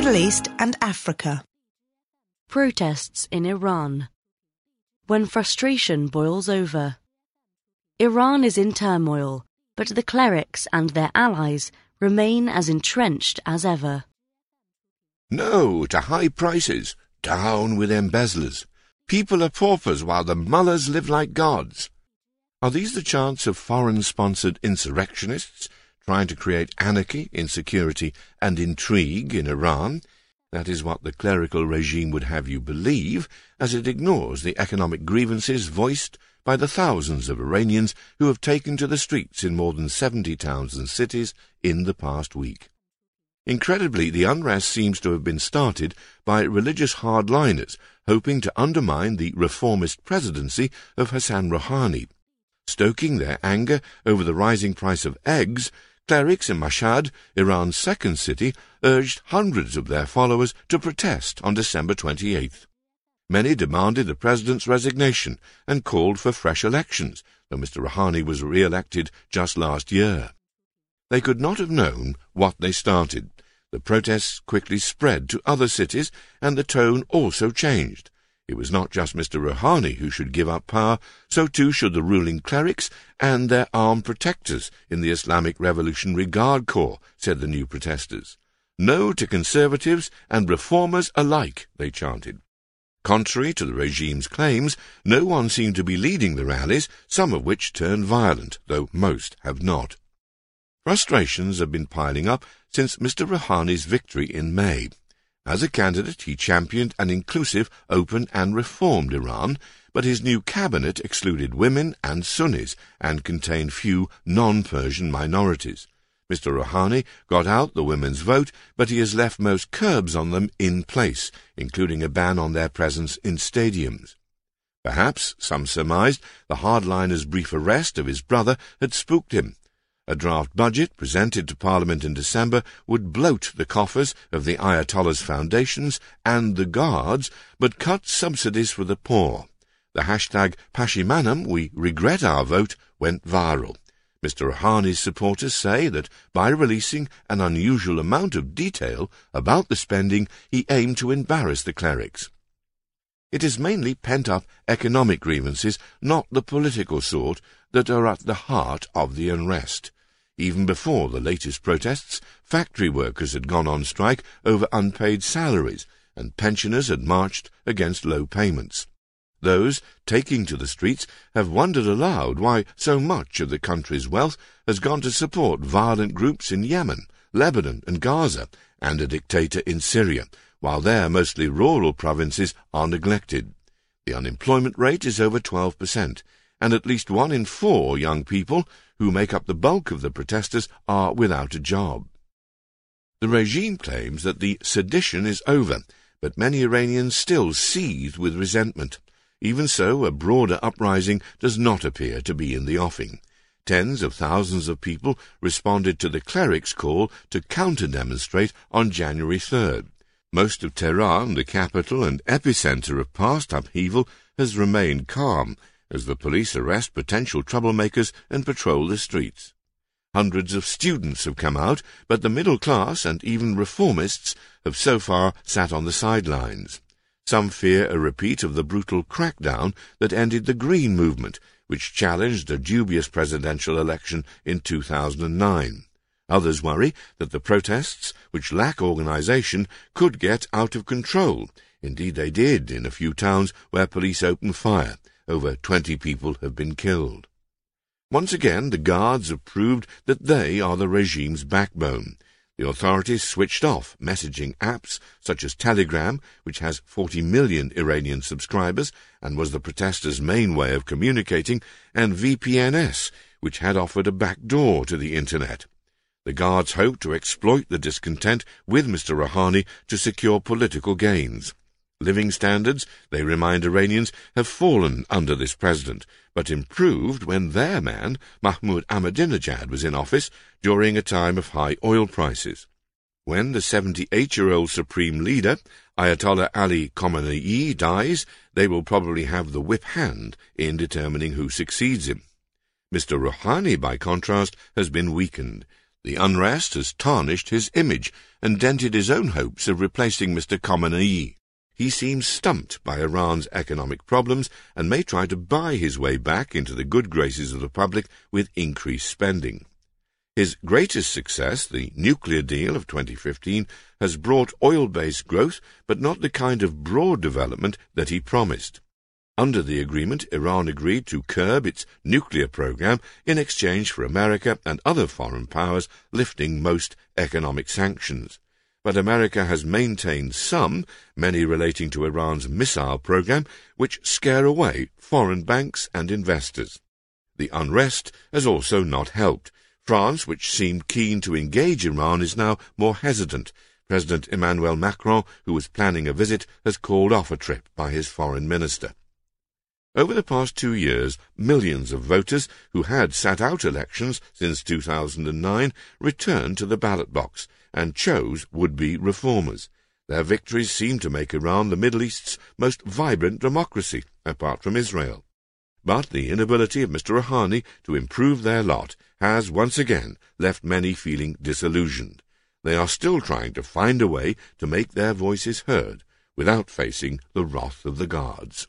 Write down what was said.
Middle East and Africa. Protests in Iran. When frustration boils over. Iran is in turmoil, but the clerics and their allies remain as entrenched as ever. No to high prices. Down with embezzlers. People are paupers while the mullahs live like gods. Are these the chants of foreign-sponsored insurrectionists trying to create anarchy, insecurity, and intrigue in Iran? That is what the clerical regime would have you believe, as it ignores the economic grievances voiced by the thousands of Iranians who have taken to the streets in more than seventy towns and cities in the past week. Incredibly, the unrest seems to have been started by religious hardliners hoping to undermine the reformist presidency of Hassan Rouhani. Stoking their anger over the rising price of eggs, clerics in Mashhad, Iran's second city, urged hundreds of their followers to protest on December 28th. Many demanded the president's resignation and called for fresh elections, though Mr. Rouhani was re-elected just last year. They could not have known what they started. The protests quickly spread to other cities, and the tone also changed. It was not just Mr. Rouhani who should give up power, so too should the ruling clerics and their armed protectors in the Islamic Revolutionary Guard Corps, said the new protesters. No to conservatives and reformers alike, they chanted. Contrary to the regime's claims, no one seemed to be leading the rallies, some of which turned violent, though most have not. Frustrations have been piling up since Mr. Rouhani's victory in May. As a candidate, he championed an inclusive, open and reformed Iran, but his new cabinet excluded women and Sunnis and contained few non-Persian minorities. Mr. Rouhani got out the women's vote, but he has left most curbs on them in place, including a ban on their presence in stadiums. Perhaps, some surmised, the hardliner's brief arrest of his brother had spooked him. A draft budget presented to Parliament in December would bloat the coffers of the Ayatollah's foundations and the guards, but cut subsidies for the poor. The hashtag Pashimanam, we regret our vote, went viral. Mr. Rouhani's supporters say that by releasing an unusual amount of detail about the spending, he aimed to embarrass the clerics. It is mainly pent-up economic grievances, not the political sort, that are at the heart of the unrest. Even before the latest protests, factory workers had gone on strike over unpaid salaries, and pensioners had marched against low payments. Those taking to the streets have wondered aloud why so much of the country's wealth has gone to support violent groups in Yemen, Lebanon, and Gaza, and a dictator in Syria, while their mostly rural provinces are neglected. The unemployment rate is over 12%, and at least one in four young people, who make up the bulk of the protesters, are without a job. The regime claims that the sedition is over, but many Iranians still seethe with resentment. Even so, a broader uprising does not appear to be in the offing. Tens of thousands of people responded to the clerics' call to counter-demonstrate on January 3rd. Most of Tehran, the capital and epicenter of past upheaval, has remained calm as the police arrest potential troublemakers and patrol the streets. Hundreds of students have come out, but the middle class and even reformists have so far sat on the sidelines. Some fear a repeat of the brutal crackdown that ended the Green Movement, which challenged a dubious presidential election in 2009. Others worry that the protests, which lack organization, could get out of control. Indeed, they did in a few towns where police opened fire. Over twenty people have been killed. Once again, the guards have proved that they are the regime's backbone. The authorities switched off messaging apps such as Telegram, which has 40 million Iranian subscribers and was the protesters' main way of communicating, and VPNS, which had offered a back door to the Internet. The guards hope to exploit the discontent with Mr. Rouhani to secure political gains. Living standards, they remind Iranians, have fallen under this president, but improved when their man, Mahmoud Ahmadinejad, was in office during a time of high oil prices. When the 78-year-old supreme leader, Ayatollah Ali Khamenei, dies, they will probably have the whip hand in determining who succeeds him. Mr. Rouhani, by contrast, has been weakened. The unrest has tarnished his image and dented his own hopes of replacing Mr. Khamenei. He seems stumped by Iran's economic problems and may try to buy his way back into the good graces of the public with increased spending. His greatest success, the nuclear deal of 2015, has brought oil-based growth, but not the kind of broad development that he promised. Under the agreement, Iran agreed to curb its nuclear program in exchange for America and other foreign powers lifting most economic sanctions. But America has maintained some, many relating to Iran's missile program, which scare away foreign banks and investors. The unrest has also not helped. France, which seemed keen to engage Iran, is now more hesitant. President Emmanuel Macron, who was planning a visit, has called off a trip by his foreign minister. Over the past two years, millions of voters who had sat out elections since 2009 returned to the ballot box and chose would-be reformers. Their victories seem to make Iran the Middle East's most vibrant democracy, apart from Israel. But the inability of Mr. Rouhani to improve their lot has once again left many feeling disillusioned. They are still trying to find a way to make their voices heard without facing the wrath of the guards.